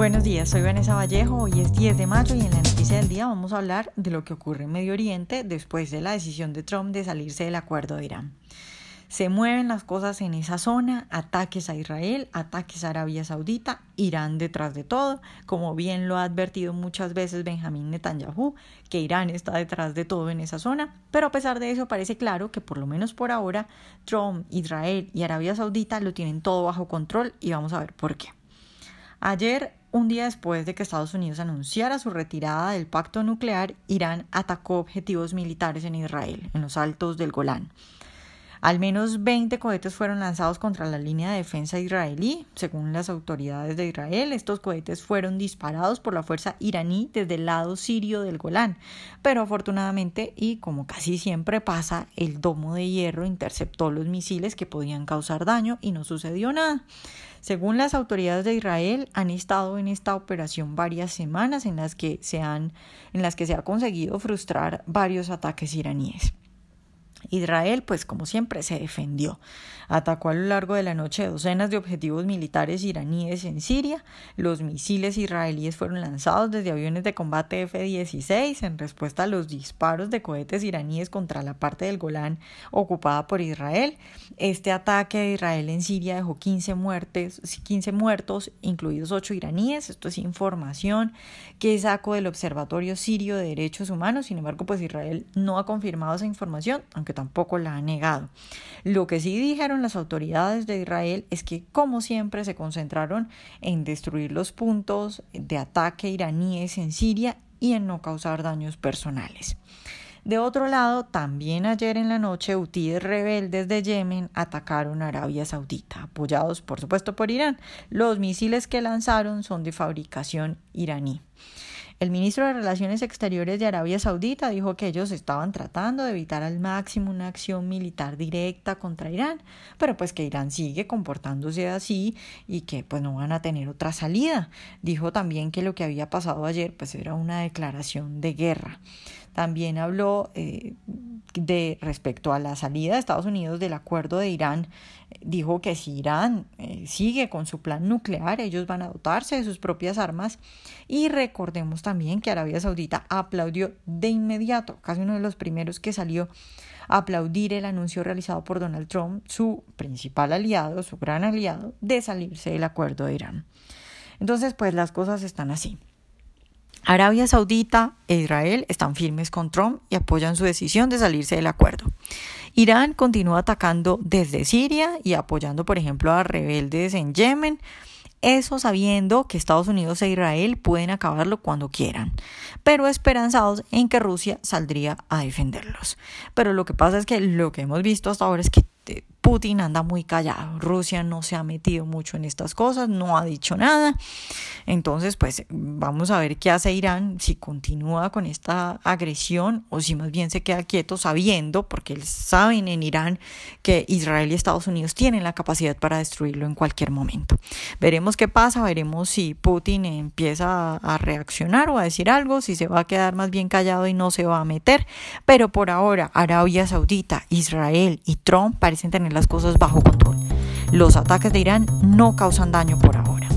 Buenos días, soy Vanessa Vallejo, hoy es 10 de mayo y en la noticia del día vamos a hablar de lo que ocurre en Medio Oriente después de la decisión de Trump de salirse del acuerdo de Irán. Se mueven las cosas en esa zona, ataques a Israel, ataques a Arabia Saudita, Irán detrás de todo, como bien lo ha advertido muchas veces Benjamín Netanyahu, que Irán está detrás de todo en esa zona, pero a pesar de eso parece claro que por lo menos por ahora Trump, Israel y Arabia Saudita lo tienen todo bajo control y vamos a ver por qué. Ayer, un día después de que Estados Unidos anunciara su retirada del pacto nuclear, Irán atacó objetivos militares en Israel, en los altos del Golán. Al menos 20 cohetes fueron lanzados contra la línea de defensa israelí. Según las autoridades de Israel, estos cohetes fueron disparados por la fuerza iraní desde el lado sirio del Golán. Pero afortunadamente, y como casi siempre pasa, el domo de hierro interceptó los misiles que podían causar daño y no sucedió nada. Según las autoridades de Israel, han estado en esta operación varias semanas en las que se han en las que se ha conseguido frustrar varios ataques iraníes. Israel, pues como siempre, se defendió. Atacó a lo largo de la noche docenas de objetivos militares iraníes en Siria. Los misiles israelíes fueron lanzados desde aviones de combate F-16 en respuesta a los disparos de cohetes iraníes contra la parte del Golán ocupada por Israel. Este ataque de Israel en Siria dejó 15, muertes, 15 muertos, incluidos 8 iraníes. Esto es información que saco del Observatorio Sirio de Derechos Humanos. Sin embargo, pues Israel no ha confirmado esa información, aunque tampoco la ha negado. Lo que sí dijeron las autoridades de Israel es que, como siempre, se concentraron en destruir los puntos de ataque iraníes en Siria y en no causar daños personales. De otro lado, también ayer en la noche, hutíes rebeldes de Yemen atacaron a Arabia Saudita, apoyados por supuesto por Irán. Los misiles que lanzaron son de fabricación iraní. El ministro de Relaciones Exteriores de Arabia Saudita dijo que ellos estaban tratando de evitar al máximo una acción militar directa contra Irán, pero pues que Irán sigue comportándose así y que pues no van a tener otra salida. Dijo también que lo que había pasado ayer pues era una declaración de guerra. También habló eh, de respecto a la salida de Estados Unidos del acuerdo de Irán, dijo que si Irán eh, sigue con su plan nuclear, ellos van a dotarse de sus propias armas. Y recordemos también que Arabia Saudita aplaudió de inmediato, casi uno de los primeros que salió a aplaudir el anuncio realizado por Donald Trump, su principal aliado, su gran aliado, de salirse del acuerdo de Irán. Entonces, pues las cosas están así. Arabia Saudita e Israel están firmes con Trump y apoyan su decisión de salirse del acuerdo. Irán continúa atacando desde Siria y apoyando, por ejemplo, a rebeldes en Yemen. Eso sabiendo que Estados Unidos e Israel pueden acabarlo cuando quieran, pero esperanzados en que Rusia saldría a defenderlos. Pero lo que pasa es que lo que hemos visto hasta ahora es que Putin anda muy callado. Rusia no se ha metido mucho en estas cosas, no ha dicho nada. Entonces, pues vamos a ver qué hace Irán, si continúa con esta agresión o si más bien se queda quieto sabiendo, porque saben en Irán que Israel y Estados Unidos tienen la capacidad para destruirlo en cualquier momento. Veremos qué pasa, veremos si Putin empieza a reaccionar o a decir algo, si se va a quedar más bien callado y no se va a meter. Pero por ahora, Arabia Saudita, Israel y Trump parecen las cosas bajo control. Los ataques de Irán no causan daño por ahora.